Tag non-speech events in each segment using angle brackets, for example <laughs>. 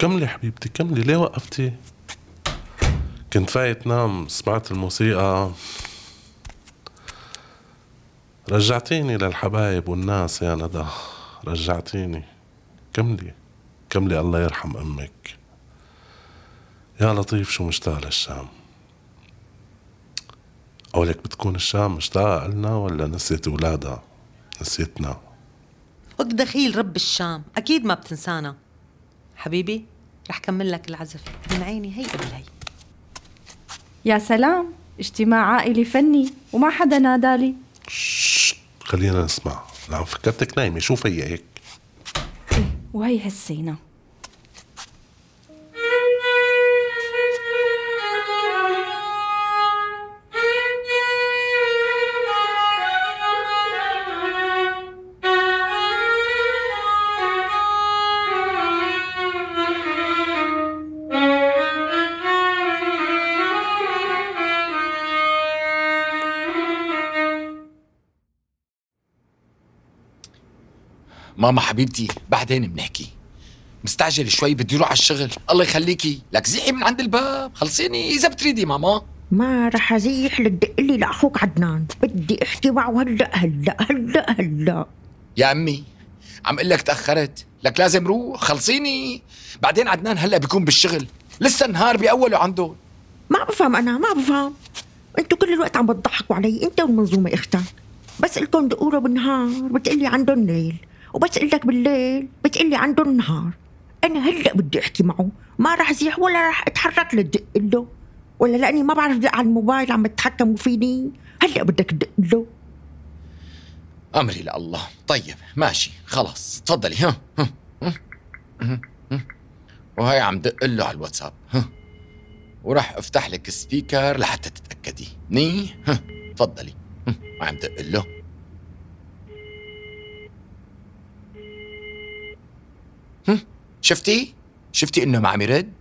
كملي حبيبتي؟ كملي ليه وقفتي؟ كنت فايت نام سمعت الموسيقى. رجعتيني للحبايب والناس يا ندى. رجعتيني. كملي كملي الله يرحم أمك. يا لطيف شو مشتاق للشام؟ أولك بتكون الشام مشتاقة لنا ولا نسيت ولادها نسيتنا. وقت دخيل رب الشام أكيد ما بتنسانا. حبيبي رح كمل لك العزف. من عيني هي قبل هي. يا سلام اجتماع عائلي فني وما حدا نادالي. خلينا نسمع. لعم فكرتك نايمة شو في هيك وهي هسينا ماما حبيبتي بعدين بنحكي. مستعجل شوي بدي أروح على الشغل. الله يخليكي. لك زيحي من عند الباب. خلصيني. إذا بتريدي ماما. ما رح أزيح. لتدق لي لأخوك عدنان بدي أحكي معه هلأ هلأ هلأ هلأ. يا أمي عم أقول لك تأخرت. لك لازم روح. خلصيني. بعدين عدنان هلأ بيكون بالشغل. لسه النهار بأوله عندهم. ما بفهم أنا ما بفهم. أنتوا كل الوقت عم بتضحكوا علي. أنت والمنظومة إختك. بس لكم دقورة بالنهار. بتقلي عندهم ليل. وبس لك بالليل بتقلي عندهم نهار أنا هلأ بدي أحكي معه. ما رح زيح ولا رح أتحرك لدق له. ولا لأني ما بعرف دق على الموبايل عم يتحكموا فيني. هلأ بدك تدق له. أمري لله طيب ماشي. خلاص تفضلي. ها ها ها ها ها. وهي عم دق له على الواتساب. ها. وراح أفتح لك السبيكر لحتى تتأكدي. ني ها تفضلي. وعم دق له. شفتي؟ شفتي إنه ما عم يرد؟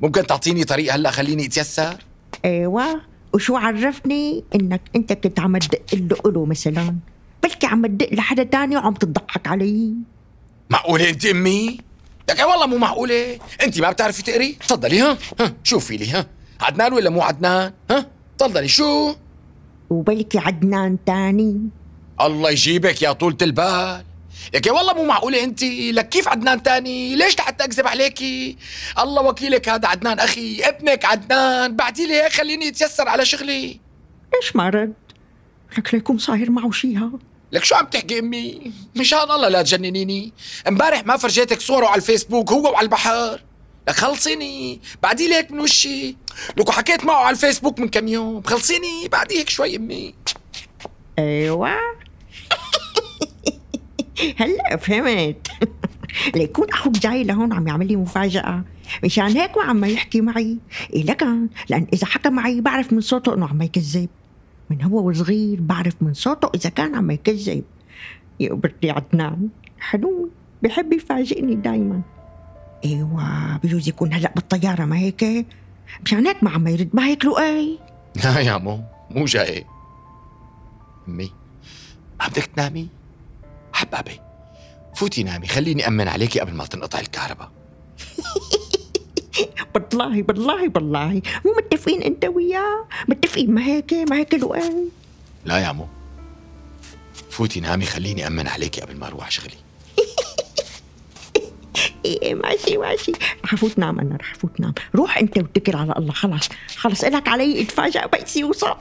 ممكن تعطيني طريقة هلأ خليني أتيسر؟ أيوه. وشو عرفني؟ إنك أنت كنت عم تدق له له مثلا. بلكي عم تدق لحدا تاني وعم تضحك علي. معقولة أنت أمي؟ لك والله مو معقولة، أنت ما بتعرفي تقري؟ تفضلي ها ها شوفي لي ها. عدنان ولا مو عدنان؟ ها تفضلي شو؟ وبلكي عدنان تاني. الله يجيبك يا طولة البال. لك يا والله مو معقولة أنت؟ لك كيف عدنان تاني؟ ليش لحتى أكذب عليكي الله وكيلك هذا عدنان أخي ابنك عدنان. بعدي لي هيك خليني يتيسر على شغلي. ليش ما رد؟ لك ليكون صاير معه شيها لك شو عم تحكي أمي؟ مشان الله لا تجننيني. امبارح ما فرجيتك صورة على الفيسبوك هو وعلى البحر. لك خلصيني. بعدي لك من وشي؟ لك حكيت معه على الفيسبوك من كم يوم. خلصيني. بعدي هيك شوي أمي. أيوه. هلا فهمت. ليكون أخوك جاي لهون عم يعمل لي مفاجأة. مشان هيك ما عم يحكي معي. إيه لكن لأن إذا حكى معي بعرف من صوته إنه عم يكذب. من هو وصغير بعرف من صوته إذا كان عم يكذب. يقبرني عدنان. حنون. بحب يفاجئني دايما. إيوه بجوز يكون هلأ بالطيارة ما هيك؟ مشان هيك ما عم يرد ما هيك لؤي؟ لا يا مو مو جاي. أمي بدك تنامي؟ حبابي فوتي نامي خليني أمن عليكي قبل ما تنقطع الكهرباء. <laughs> بالله بالله بالله مو متفقين أنت وياه؟ متفقين ما هيك؟ ما هيك لؤي لا يا مو. فوتي نامي خليني أمن عليكي قبل ما أروح شغلي <laughs> إيه ماشي ماشي. رح أفوت نام أنا رح أفوت نام. روح أنت واتكل على الله خلاص. خلاص إلك علي اتفاجئ بس يوصل <laughs>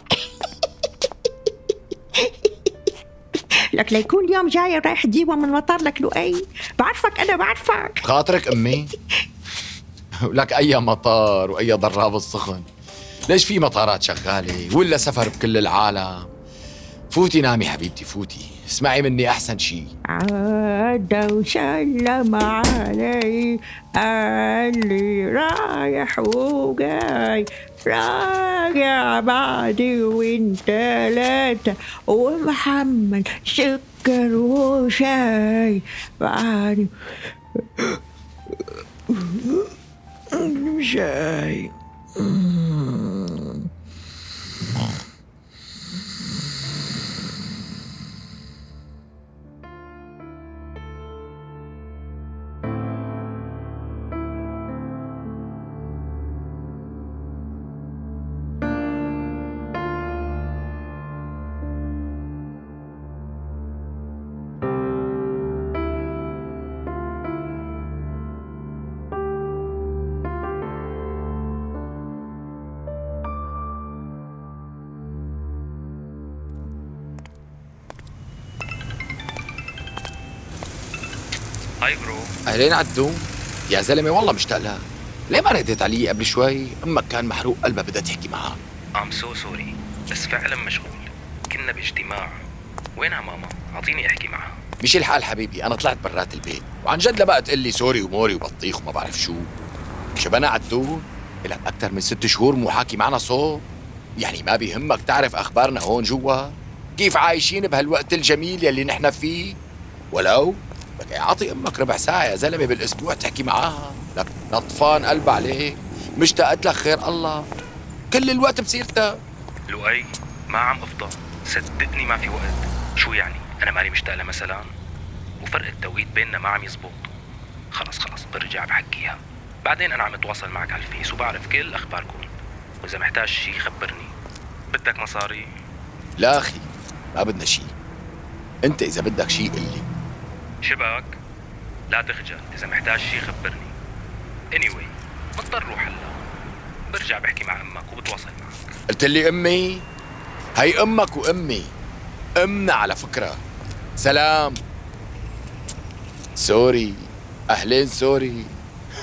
لك ليكون اليوم جاي رايح تجيبه من مطار لك لؤي. بعرفك أنا بعرفك. خاطرك أمي. ولك أي مطار وأي ضراب السخن. ليش في مطارات شغالة؟ ولا سفر بكل العالم؟ فوتي نامي حبيبتي فوتي. اسمعي مني أحسن شيء عاد وسلم علي قال لي رايح وجاي. راجع بعدي وانت ثلاثة ومحمد سكر وشاي. بعد شاي أهلين عدو يا زلمة والله مشتاق لها. ليه ما رديت علي قبل شوي؟ أمك كان محروق قلبها بدها تحكي معها. I'm so sorry بس فعلا مشغول. كنا باجتماع. وينها ماما؟ أعطيني أحكي معها. مشي الحال حبيبي أنا طلعت برات البيت. وعن جد لبقى تقول لي sorry وموري وبطيخ وما بعرف شو. شبنا عدو لك أكثر من ست شهور مو حاكي معنا صوت. يعني ما بيهمك تعرف أخبارنا هون جوا؟ كيف عايشين بهالوقت الجميل يلي نحن فيه؟ ولو لك. اعطي أمك ربع ساعة يا زلمة بالأسبوع تحكي معاها. لك نطفان قلب عليك مشتاقت لك خير الله. كل الوقت بسيرتها لؤي ما عم أفضى. صدقني ما في وقت. شو يعني؟ أنا مالي مشتاق لها مثلا؟ وفرق التوقيت بيننا ما عم يزبط. خلص خلص برجع بحكيها. بعدين أنا عم أتواصل معك على الفيس وبعرف كل أخباركم. وإذا محتاج شي خبرني. بدك مصاري؟ لا أخي ما بدنا شيء أنت إذا بدك شيء قل شبك لا تخجل إذا محتاج شي خبرني. Anyway مضطر روح هلا برجع بحكي مع أمك وبتواصل معك. قلت لي أمي؟ هي أمك وأمي. أمنا على فكرة. سلام. Sorry. أهلين sorry.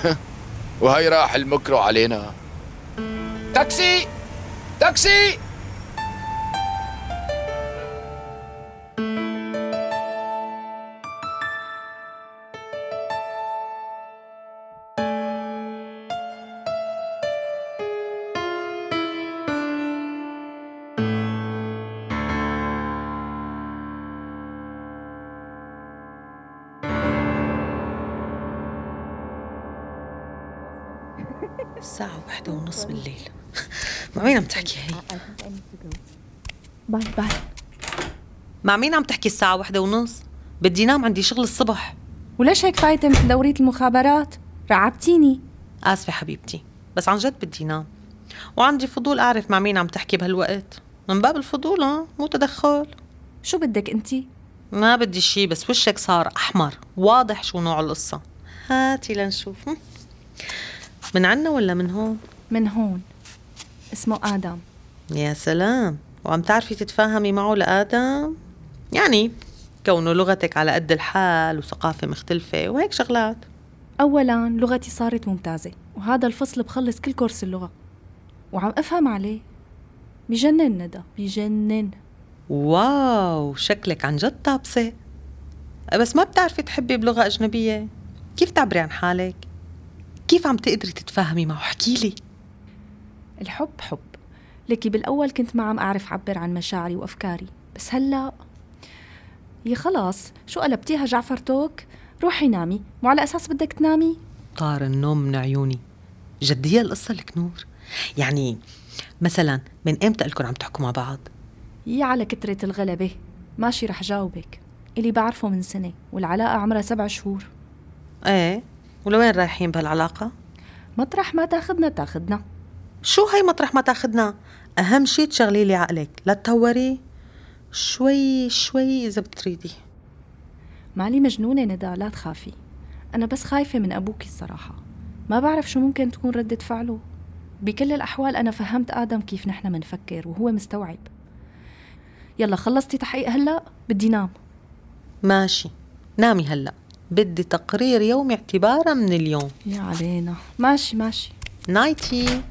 <laughs> وهي راح المكرو علينا. تاكسي! تاكسي! Bye bye مع مين عم تحكي الساعة واحدة ونص؟ بدي نام عندي شغل الصبح. وليش هيك فايتة مثل دورية المخابرات؟ رعبتيني آسفة حبيبتي بس عن جد بدي نام. وعندي فضول أعرف مع مين عم تحكي بهالوقت. من باب الفضول ها مو تدخل. شو بدك انتي؟ ما بدي شي بس وشك صار أحمر. واضح شو نوع القصة. هاتي لنشوف. من عنا ولا من هون؟ من هون. اسمه آدم. يا سلام. وعم تعرفي تتفاهمي معه لآدم؟ يعني كونه لغتك على قد الحال وثقافة مختلفة وهيك شغلات. أولا لغتي صارت ممتازة وهذا الفصل بخلص كل كورس اللغة. وعم أفهم عليه. بجنن ندى بجنن. واو شكلك عن جد طابسة. بس ما بتعرفي تحبي بلغة أجنبية. كيف تعبري عن حالك؟ كيف عم تقدري تتفاهمي معه؟ احكي لي. الحب حب. لكي بالأول كنت ما عم أعرف عبر عن مشاعري وأفكاري. بس هلأ يا خلاص شو قلبتيها جعفر توك؟ روحي نامي مو على أساس بدك تنامي؟ طار النوم من عيوني. جدية القصة لك نور يعني مثلا من إمتى لكم عم تحكوا مع بعض؟ يا على كترة الغلبة. ماشي رح جاوبك. اللي بعرفه من سنة والعلاقة عمرها سبع شهور. إيه ولوين رايحين بهالعلاقة؟ مطرح ما تاخدنا تاخدنا. شو هي مطرح ما تاخدنا؟ أهم شي تشغلي لي عقلك. لا تهوري شوي شوي إذا بتريدي. مالي مجنونة ندى لا تخافي. أنا بس خايفة من أبوكي الصراحة. ما بعرف شو ممكن تكون ردة فعله. بكل الأحوال أنا فهمت آدم كيف نحن منفكر وهو مستوعب. يلا خلصتي تحقيق هلأ؟ بدي نام. ماشي. نامي هلأ. بدي تقرير يومي اعتبارا من اليوم. يا علينا. ماشي ماشي. نايتي.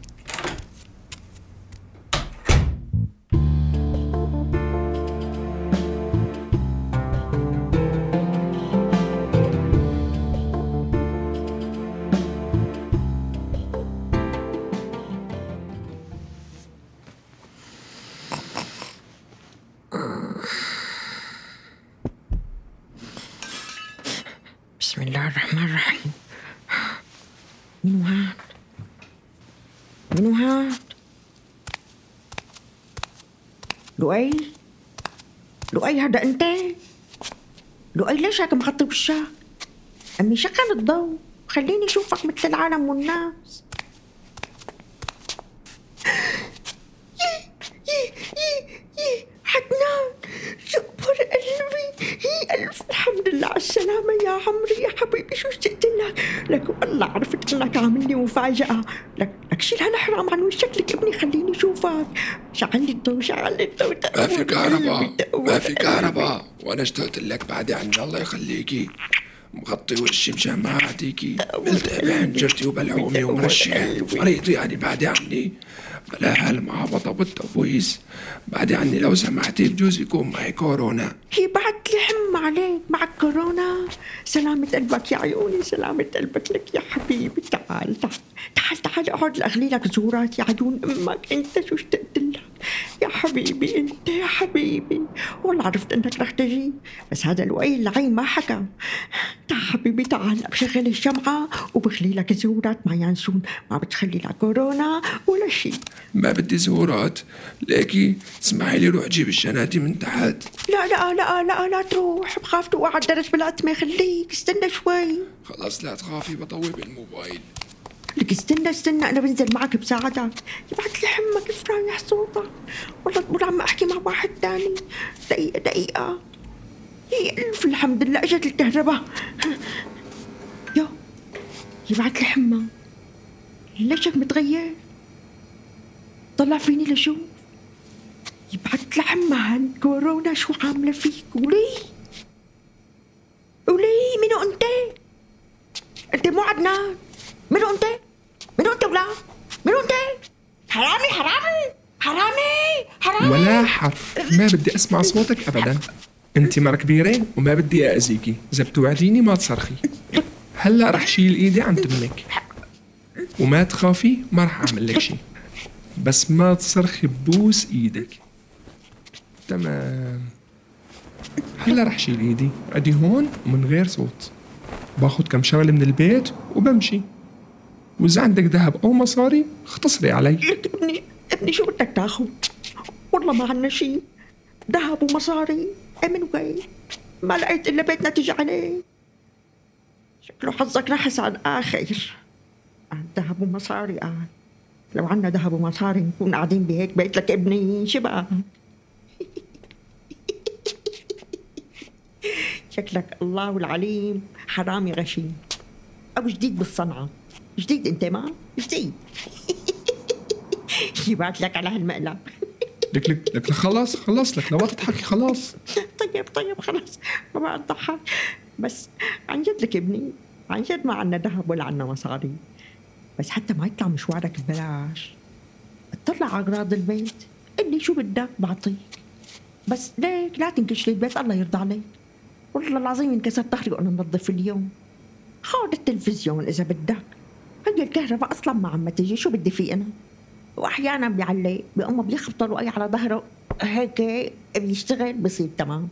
منو هاد؟ منو هاد؟ لؤي؟ لؤي هذا أنت؟ لؤي ليش هيك مغطي وشك؟ أمي شغل الضوء خليني أشوفك مثل العالم والناس حدنان شكبر قلبي هي ألف الحمد لله على السلامة يا عمري يا حبيبي شو اشتقت لك؟ لك والله عرفت إنك عامل لي مفاجأة. لك لك شيل هالحرام عن وشك لك ابني خليني أشوفك. شعل لي الضوء شعل لي الضوء. ما في كهرباء ما في كهرباء. وأنا اشتقت لك بعدي عن الله يخليكي. مغطي وشي مشان ما اعطيكي ملتقي بحنجرتي وبلعومي ومرشح مريض يعني بعدي عني. بلا هالمعبطة والتبويس بعدي عني لو سمحتي بجوز يكون معي كورونا. هي بعد الحم عليك معك كورونا. سلامة قلبك يا عيوني سلامة قلبك لك يا حبيبي. تعال تعال تعال تعال اقعد اغلي لك زورات يا عيون أمك. أنت شو اشتقت لك يا حبيبي أنت يا حبيبي. والله عرفت أنك رح تجي بس هذا الوقيل العين ما حكى. تعال حبيبي تعال. بشغل الشمعة وبغلي لك زورات مع ينسون. ما بتخلي لك كورونا ولا شيء ما بدي زهورات. ليكي تسمحي لي روح جيب الشناتي من تحت. لا لا لا لا لا تروح. بخاف توقع على الدرج بالعتمة خليك استنى شوي. خلاص لا تخافي بطوي بالموبايل. لك استنى استنى أنا بنزل معك بساعدك. يبعت لي حمك كيف رايح صوتك والله تقول عم أحكي مع واحد تاني. دقيقة دقيقة. هي ألف الحمد لله أجت الكهرباء. يو يبعت لي حمى ليشك متغير؟ طلع فيني لشوف يبعت لحمى هالكورونا شو عاملة فيك؟ ولي ولي منو أنت؟ أنت مو عدنان. منو أنت؟ منو أنت ولا؟ منو أنت؟ حرامي حرامي حرامي حرامي. ولا حرف. ما بدي أسمع صوتك ابدا. أنت مرة كبيرة وما بدي اذيكي إذا بتوعديني ما تصرخي. هلأ رح شيل إيدي عن تمك وما تخافي ما رح أعمل لك شيء. بس ما تصرخي ببوس إيدك. تمام. هلا رح شيل ايدي. ادي هون من غير صوت. باخد كم شغلة من البيت وبمشي. وإذا عندك ذهب أو مصاري اختصري علي. ابني ابني شو بدك تاخذ؟ والله ما عنا شيء ذهب ومصاري إيه من وين ما لقيت إلا بيتنا تجي عليه. شكله حظك نحس على الآخر آه، ذهب ومصاري آه. لو عنا ذهب ومصاري نكون قاعدين بهيك بيت لك ابني شو بقى؟ <laughs> شكلك الله العليم حرامي غشيم. أو جديد بالصنعة. جديد أنت ما؟ جديد. <laughs> يبعت لك على هالمقلب. لك لك لك خلاص خلاص لك لو تضحكي خلاص. <laughs> طيب طيب خلاص. ما بقى أضحك. بس عن جد لك ابني عن جد ما عنا ذهب ولا عنا مصاري. بس حتى ما يطلع مشوارك ببلاش. اطلع على أغراض البيت. قل لي شو بدك بعطيك بس ليك لا تنكش لي البيت الله يرضى عليك. والله العظيم انكسر ظهري وأنا نظف اليوم. خذ التلفزيون إذا بدك. هي الكهرباء أصلا ما عم تجي. شو بدي فيه أنا؟ واحيانا بيعلق بيقوم بيخبط رؤي على ظهره. هيك بيشتغل بصير تمام.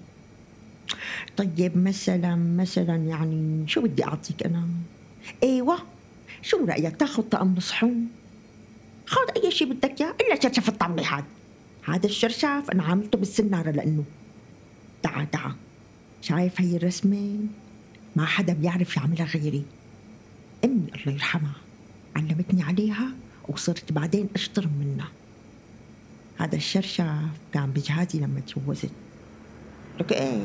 طيب مثلا مثلا يعني شو بدي أعطيك أنا؟ إيوه. شو رأيك؟ تاخذ طقم صحون خذ أي شيء بدك إياه إلا شرشف الطاوله هذا هذا الشرشف أنا عاملته بالسنارة لأنه. تعا تعا. شايف هي الرسمة؟ ما حدا بيعرف يعملها غيري. أمي الله يرحمها علمتني عليها وصرت بعدين اشترم منها. هذا الشرشف كان بجهازي لما تجوزت. لك إيه؟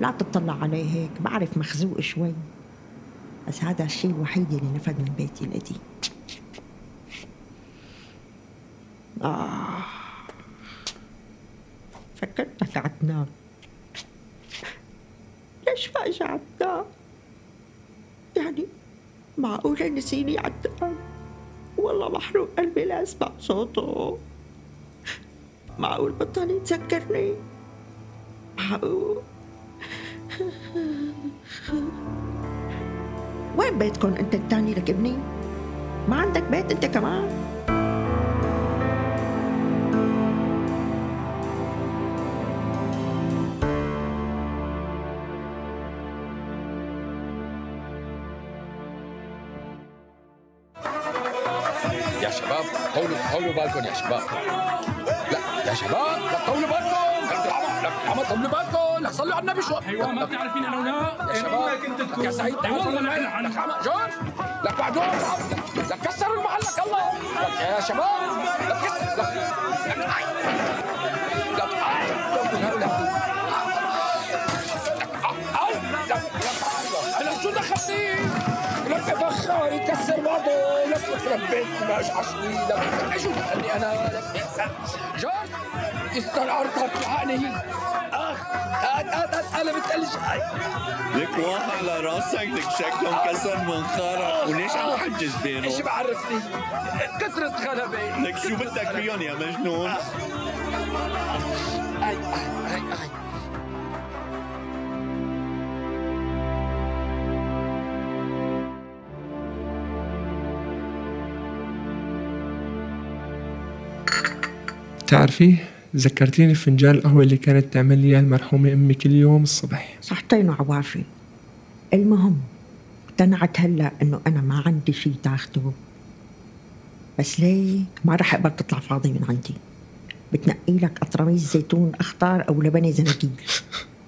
لا تطلع عليه هيك بعرف مخزوق شوي. بس هذا الشيء الوحيد اللي نفد من بيتي القديم آه. فكرتك عدنان ليش فاجعتنا؟ يعني معقولة نسيني عدنان والله محروق قلبي لأسمع صوته. معقول بطل يتذكرني معقول وين بيتكم انت التاني لك ابني؟ ما عندك بيت انت كمان؟ يا شباب طولوا طولوا بالكم يا شباب لا يا شباب لا طولوا بالكم لا طولوا بالكم لا صلوا على النبي شوي أيوه ما بتعرفين أنا ولا لك يا سعيد والله جورج لك بعدون لك كسروا المحل لك الله يا شباب لك كسر لك لك آي. لك آي. لك لك شو دخلتي؟ لك فخار يكسر بعضه لك يخرب بيت ما اشحشني لك شو دخلني أنا لك. جورج استنعرتك يعني بتقلش. هاي لك واحد على راسك لك شكله كسر منخارك وليش عم تحجز إيش بينهم؟ بعرفني؟ كثرة غلبة. لك شو بدك فيهم يا مجنون؟ اي اي اي أي. تعرفي ذكرتيني فنجان القهوة اللي كانت تعمل لي المرحومة أمي كل يوم الصبح. صحتين وعوافي المهم اقتنعت هلا إنه أنا ما عندي شيء تاخده. بس ليك ما رح اقبل تطلع فاضي من عندي. بتنقي لك قطرميز زيتون أخضر أو لبنه زنجيل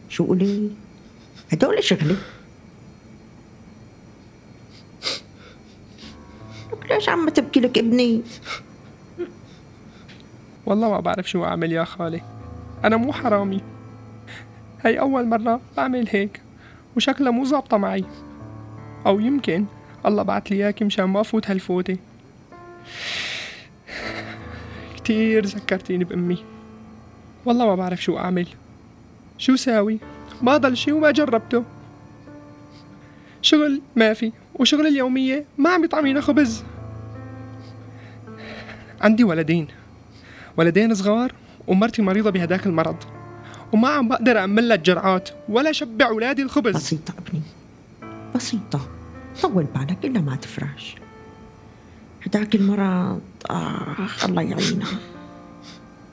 شو قولي؟ هدول شغلي. لك ليش عم تبكي لك ابني؟ والله ما بعرف شو أعمل يا خالي. أنا مو حرامي. هي أول مرة بعمل هيك وشكلها مو ظابطة معي. أو يمكن الله بعت لي إياك مشان ما أفوت هالفوتة. كتير ذكرتيني بأمي. والله ما بعرف شو أعمل. شو ساوي؟ ما ضل شي وما جربته. شغل ما في وشغل اليومية ما عم يطعمينا خبز. عندي ولدين. ولدين صغار ومرتي مريضة بهداك المرض. وما عم بقدر أعمل لها الجرعات ولا شبع أولادي الخبز. بسيطة ابني بسيطة. طول بالك إلا ما تفرش. هداك المرض آخ الله يعينها.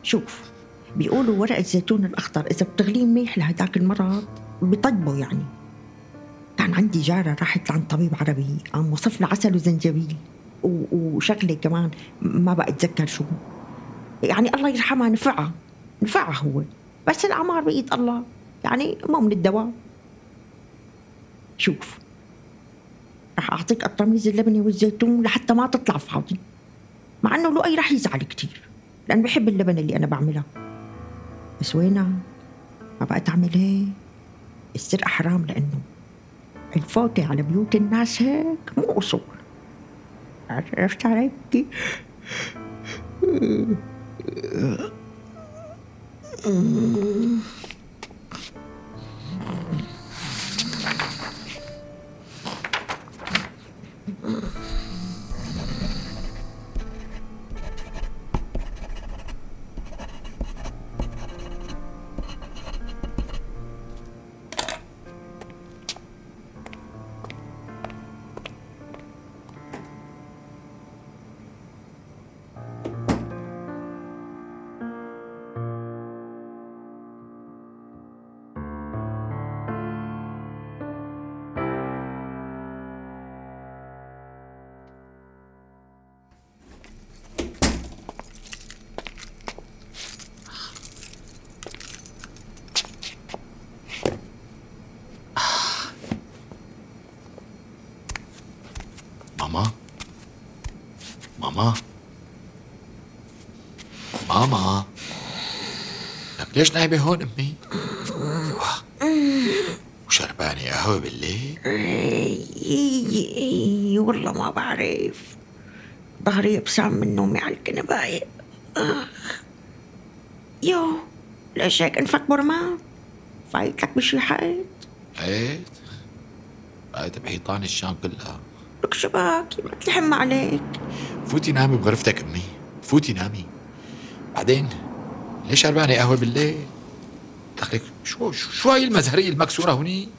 شوف بيقولوا ورق الزيتون الأخضر إذا بتغليه منيح لهداك المرض بيطيبه يعني. كان عندي جارة راحت لعند طبيب عربي قام وصف لها عسل وزنجبيل وشغلة كمان ما بقى أتذكر شو. يعني الله يرحمها نفعها نفعها هو. بس الأعمار بإيد الله. يعني مو من الدواء. شوف. رح أعطيك الطميز اللبنة والزيتون لحتى ما تطلع فاضي. مع إنه لؤي رح يزعل كتير. لأنه بحب اللبن اللي أنا بعملها بس وينها؟ ما بقى تعمل هيك السرقة حرام لأنه الفوتة على بيوت الناس هيك مو أصول. عرفت علي؟ كيف؟ ماما ماما. ماما. لك ليش نايمة هون أمي؟ آه. وشربانة قهوة بالليل؟ إي والله ما بعرف. ظهري يبس من نومي على الكنباية. آخ يوه ليش هيك أنفك ورمان فايت لك بشي حيط؟ إيه هاي بحيطان الشام كلها. لك شباك ما تلحم عليك. فوتي نامي بغرفتك أمي فوتي نامي. بعدين ليش شربانة قهوة بالليل؟ دخلك شو شو, شو هاي المزهرية المكسورة هني؟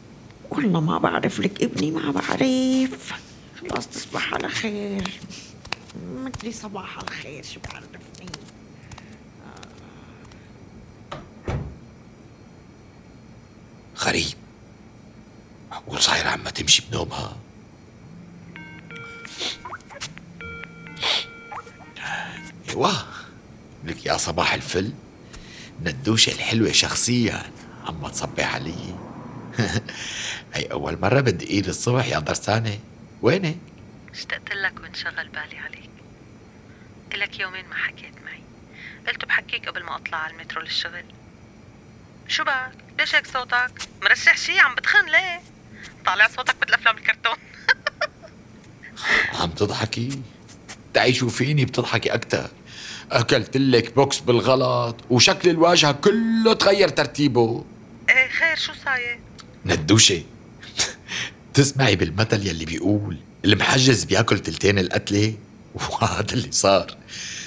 والله ما بعرف لك ابني ما بعرف. خلاص تصبح على خير؟ مدري صباح الخير شو بعرفني؟ غريب. معقول صايرة عم تمشي بنومها. أيوه. لك يا صباح الفل. ندوشة الحلوة شخصيا. عم تصبي علي. <laughs> هي أول مرة بدي إيد الصبح يا درسانة. وينك؟ اشتقت لك وانشغل بالي عليك. إلك يومين ما حكيت معي. قلت بحكيك قبل ما أطلع على المترو للشغل. شو بك؟ ليش هيك صوتك؟ مرشح شي؟ عم بتخن لي؟ طالع صوتك مثل أفلام الكرتون. <laughs> عم تضحكي؟ تعي شوفيني بتضحكي أكتر. أكلت لك بوكس بالغلط وشكل الواجهة كله تغير ترتيبه. إيه خير شو صاير؟ هوشة. <laughs> تسمعي بالمثل يلي بيقول المحجّز بياكل تلتين القتلة. <laughs> وهذا اللي صار.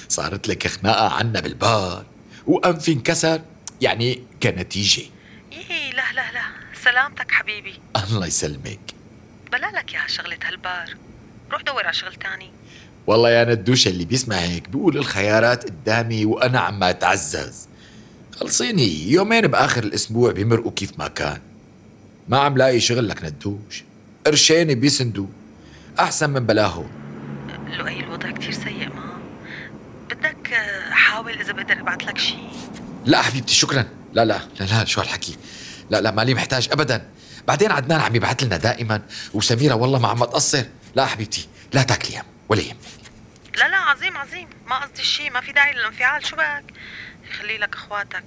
صارت لك خناقة عنا بالبار. وأنفي انكسر. يعني كنتيجة. إيه لا لا لا. سلامتك حبيبي. الله يسلمك. بلا لك يا شغلة هالبار. روح دور على شغل تاني. والله يا ندوشة اللي بيسمع هيك بيقول الخيارات قدامي وأنا عم أتعزز. خلصيني يومين بآخر الأسبوع بيمرقوا كيف ما كان. ما عم لاقي شغل لك ندوش. قرشين بيسندوا. أحسن من بلاهو لؤي الوضع كتير سيء ما. بدك آه، حاول إذا بقدر أبعت لك شيء لا حبيبتي شكرا. لا لا لا لا شو هالحكي. لا لا مالي محتاج أبدا. بعدين عدنان عم يبعث لنا دائما. وسميرة والله ما عم تقصر لا حبيبتي لا تاكلي هم. ولا يهمك لا لا عظيم عظيم. ما قصدي شيء ما في داعي للانفعال. شو بك خلي لك أخواتك.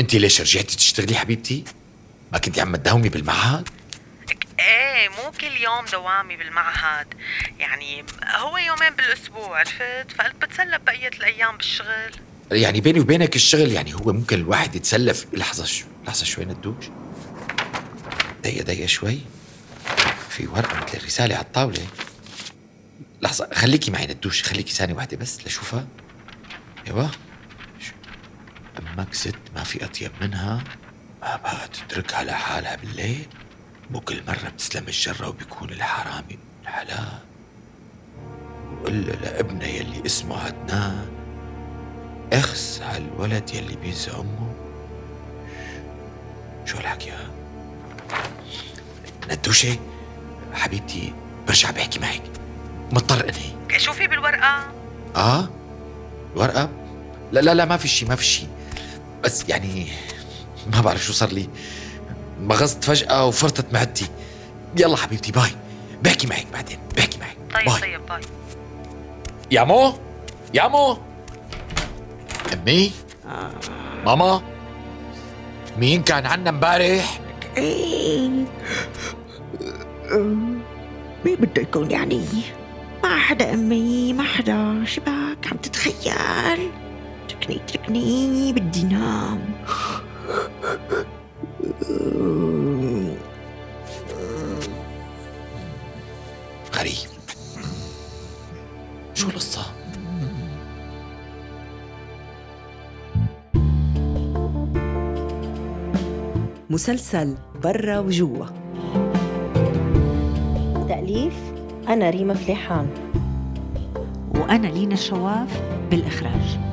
أنت ليش رجعتي تشتغلي حبيبتي؟ ما كنتي عم تداومي بالمعهد؟ إيه مو كل يوم دوامي بالمعهد. يعني هو يومين بالأسبوع عرفت؟ فقلت بتسلى بقية الأيام بالشغل. يعني بيني وبينك الشغل يعني هو ممكن الواحد يتسلف. لحظة شو؟ لحظة شوي ندوش. دقيقة دقيقة شوي. في ورقة مثل الرسالة على الطاولة. لحظة خليكي معي ندوش خليكي ثانية واحدة بس لشوفها. شو. أمك ست ما في أطيب منها ما بقى تتركها لحالها بالليل. مو كل مرة بتسلم الجرة وبيكون الحرامي الحلال وإلا لابنها يلي اسمه عدنان أخس هالولد يلي بينسى أمه. شو؟ هالحكي هاد؟ ندوشة حبيبتي برجع بحكي معك. مضطر إنهي شو في بالورقة. آه؟ ورقة؟ لا لا لا ما في شيء ما في شيء بس يعني ما بعرف شو صار لي. مغصت فجأة وفرطت معدتي. يلا حبيبتي باي. بحكي معك بعدين بحكي معك. طيب باي. طيب باي. يامو؟ يامو؟ أمي؟ ماما؟ مين كان عنا امبارح؟ إيه. مين بده يكون يعني؟ ما حدا أمي ما حدا شباك عم تتخيل؟ تركني تركني بدي نام. غريب. شو القصة؟ مسلسل برا وجوا. تأليف؟ أنا ريما فليحان. وأنا لينا الشواف بالإخراج.